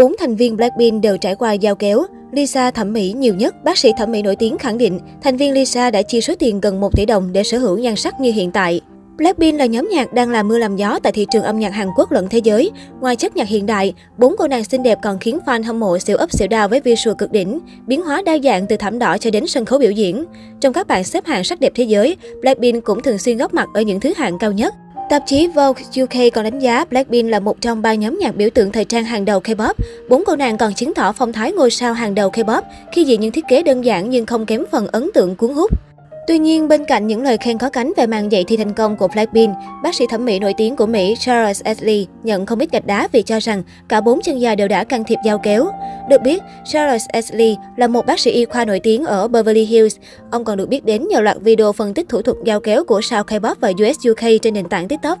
Bốn thành viên Blackpink đều trải qua giao kéo. Lisa thẩm mỹ nhiều nhất, bác sĩ thẩm mỹ nổi tiếng khẳng định thành viên Lisa đã chi số tiền gần 1 tỷ đồng để sở hữu nhan sắc như hiện tại. Blackpink là nhóm nhạc đang làm mưa làm gió tại thị trường âm nhạc Hàn Quốc lẫn thế giới. Ngoài chất nhạc hiện đại, bốn cô nàng xinh đẹp còn khiến fan hâm mộ siêu ấp siêu đào với visual cực đỉnh, biến hóa đa dạng từ thảm đỏ cho đến sân khấu biểu diễn. Trong các bảng xếp hạng sắc đẹp thế giới, Blackpink cũng thường xuyên góp mặt ở những thứ hạng cao nhất. Tạp chí Vogue UK còn đánh giá Blackpink là một trong ba nhóm nhạc biểu tượng thời trang hàng đầu K-pop. Bốn cô nàng còn chứng tỏ phong thái ngôi sao hàng đầu K-pop khi diện những thiết kế đơn giản nhưng không kém phần ấn tượng cuốn hút. Tuy nhiên, bên cạnh những lời khen có cánh về màn dạy thi thành công của Blackpink, bác sĩ thẩm mỹ nổi tiếng của Mỹ Charles Ashley nhận không ít gạch đá vì cho rằng cả bốn chân dài đều đã can thiệp giao kéo. Được biết, Charles Ashley là một bác sĩ y khoa nổi tiếng ở Beverly Hills. Ông còn được biết đến nhờ loạt video phân tích thủ thuật giao kéo của sao K-pop và US UK trên nền tảng TikTok.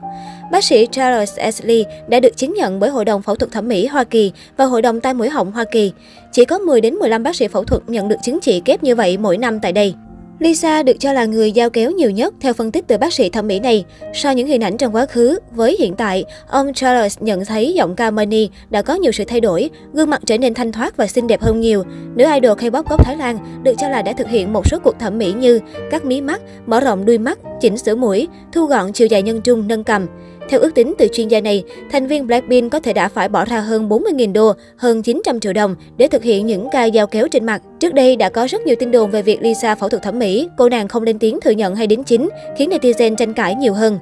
Bác sĩ Charles Ashley đã được chứng nhận bởi Hội đồng Phẫu thuật Thẩm mỹ Hoa Kỳ và Hội đồng Tai mũi họng Hoa Kỳ. Chỉ có 10 đến 15 bác sĩ phẫu thuật nhận được chứng chỉ kép như vậy mỗi năm tại đây. Lisa được cho là người giao kéo nhiều nhất theo phân tích từ bác sĩ thẩm mỹ này. Sau những hình ảnh trong quá khứ, với hiện tại, ông Charles nhận thấy giọng ca Money đã có nhiều sự thay đổi, gương mặt trở nên thanh thoát và xinh đẹp hơn nhiều. Nữ idol K-pop gốc Thái Lan được cho là đã thực hiện một số cuộc thẩm mỹ như cắt mí mắt, mở rộng đuôi mắt, chỉnh sửa mũi, thu gọn chiều dài nhân trung, nâng cầm. Theo ước tính từ chuyên gia này, thành viên Blackpink có thể đã phải bỏ ra hơn 40.000 đô, hơn 900 triệu đồng để thực hiện những ca giao kéo trên mặt. Trước đây đã có rất nhiều tin đồn về việc Lisa phẫu thuật thẩm mỹ, cô nàng không lên tiếng thừa nhận hay đính chính, khiến netizen tranh cãi nhiều hơn.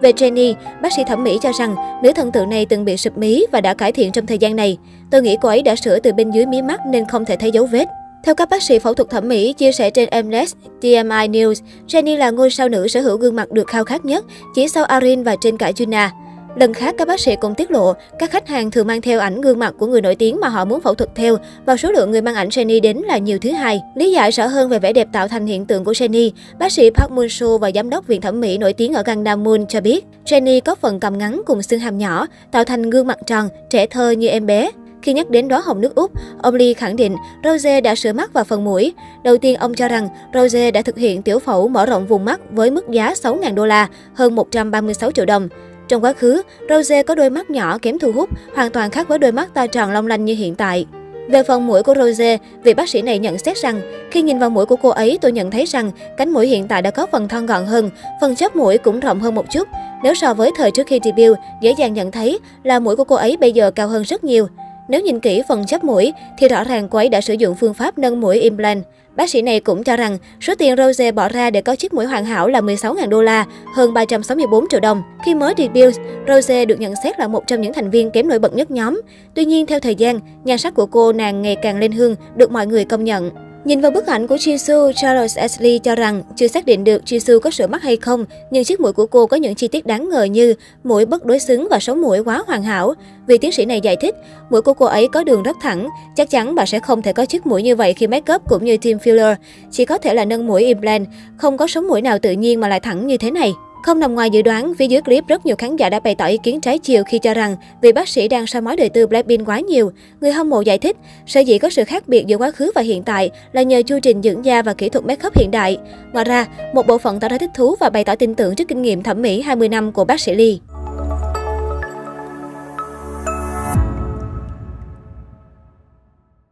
Về Jennie, bác sĩ thẩm mỹ cho rằng nữ thần tượng này từng bị sụp mí và đã cải thiện trong thời gian này. Tôi nghĩ cô ấy đã sửa từ bên dưới mí mắt nên không thể thấy dấu vết. Theo các bác sĩ phẫu thuật thẩm mỹ chia sẻ trên Mnet TMI News, Jennie là ngôi sao nữ sở hữu gương mặt được khao khát nhất, chỉ sau Arin và trên cả Juna. Lần khác, các bác sĩ cũng tiết lộ, các khách hàng thường mang theo ảnh gương mặt của người nổi tiếng mà họ muốn phẫu thuật theo, và số lượng người mang ảnh Jenny đến là nhiều thứ hai. Lý giải rõ hơn về vẻ đẹp tạo thành hiện tượng của Jenny, bác sĩ Park Moon Soo và giám đốc viện thẩm mỹ nổi tiếng ở Gangnam Moon cho biết, Jenny có phần cầm ngắn cùng xương hàm nhỏ, tạo thành gương mặt tròn, trẻ thơ như em bé. Khi nhắc đến đóa hồng nước Úc, ông Lee khẳng định Rose đã sửa mắt và phần mũi. Đầu tiên, ông cho rằng Rose đã thực hiện tiểu phẫu mở rộng vùng mắt với mức giá 6.000 đô la, hơn 136 triệu đồng. Trong quá khứ, Rose có đôi mắt nhỏ kém thu hút, hoàn toàn khác với đôi mắt to tròn long lanh như hiện tại. Về phần mũi của Rose, vị bác sĩ này nhận xét rằng, khi nhìn vào mũi của cô ấy, tôi nhận thấy rằng cánh mũi hiện tại đã có phần thon gọn hơn, phần chóp mũi cũng rộng hơn một chút. Nếu so với thời trước khi debut, dễ dàng nhận thấy là mũi của cô ấy bây giờ cao hơn rất nhiều. Nếu nhìn kỹ phần chắp mũi, thì rõ ràng cô ấy đã sử dụng phương pháp nâng mũi implant. Bác sĩ này cũng cho rằng số tiền Rose bỏ ra để có chiếc mũi hoàn hảo là 16.000 đô la, hơn 364 triệu đồng. Khi mới debut, Rose được nhận xét là một trong những thành viên kém nổi bật nhất nhóm. Tuy nhiên, theo thời gian, nhan sắc của cô nàng ngày càng lên hương, được mọi người công nhận. Nhìn vào bức ảnh của Jisoo, Charles Ashley cho rằng chưa xác định được Jisoo có sửa mắt hay không, nhưng chiếc mũi của cô có những chi tiết đáng ngờ như mũi bất đối xứng và sống mũi quá hoàn hảo. Vì tiến sĩ này giải thích, mũi của cô ấy có đường rất thẳng, chắc chắn bà sẽ không thể có chiếc mũi như vậy khi make up cũng như team filler, chỉ có thể là nâng mũi implant, không có sống mũi nào tự nhiên mà lại thẳng như thế này. Không nằm ngoài dự đoán, phía dưới clip rất nhiều khán giả đã bày tỏ ý kiến trái chiều khi cho rằng vị bác sĩ đang soi mói đời tư Blackpink quá nhiều. Người hâm mộ giải thích, sở dĩ có sự khác biệt giữa quá khứ và hiện tại là nhờ chu trình dưỡng da và kỹ thuật make up hiện đại. Ngoài ra, một bộ phận tỏ ra thích thú và bày tỏ tin tưởng trước kinh nghiệm thẩm mỹ 20 năm của bác sĩ Lee.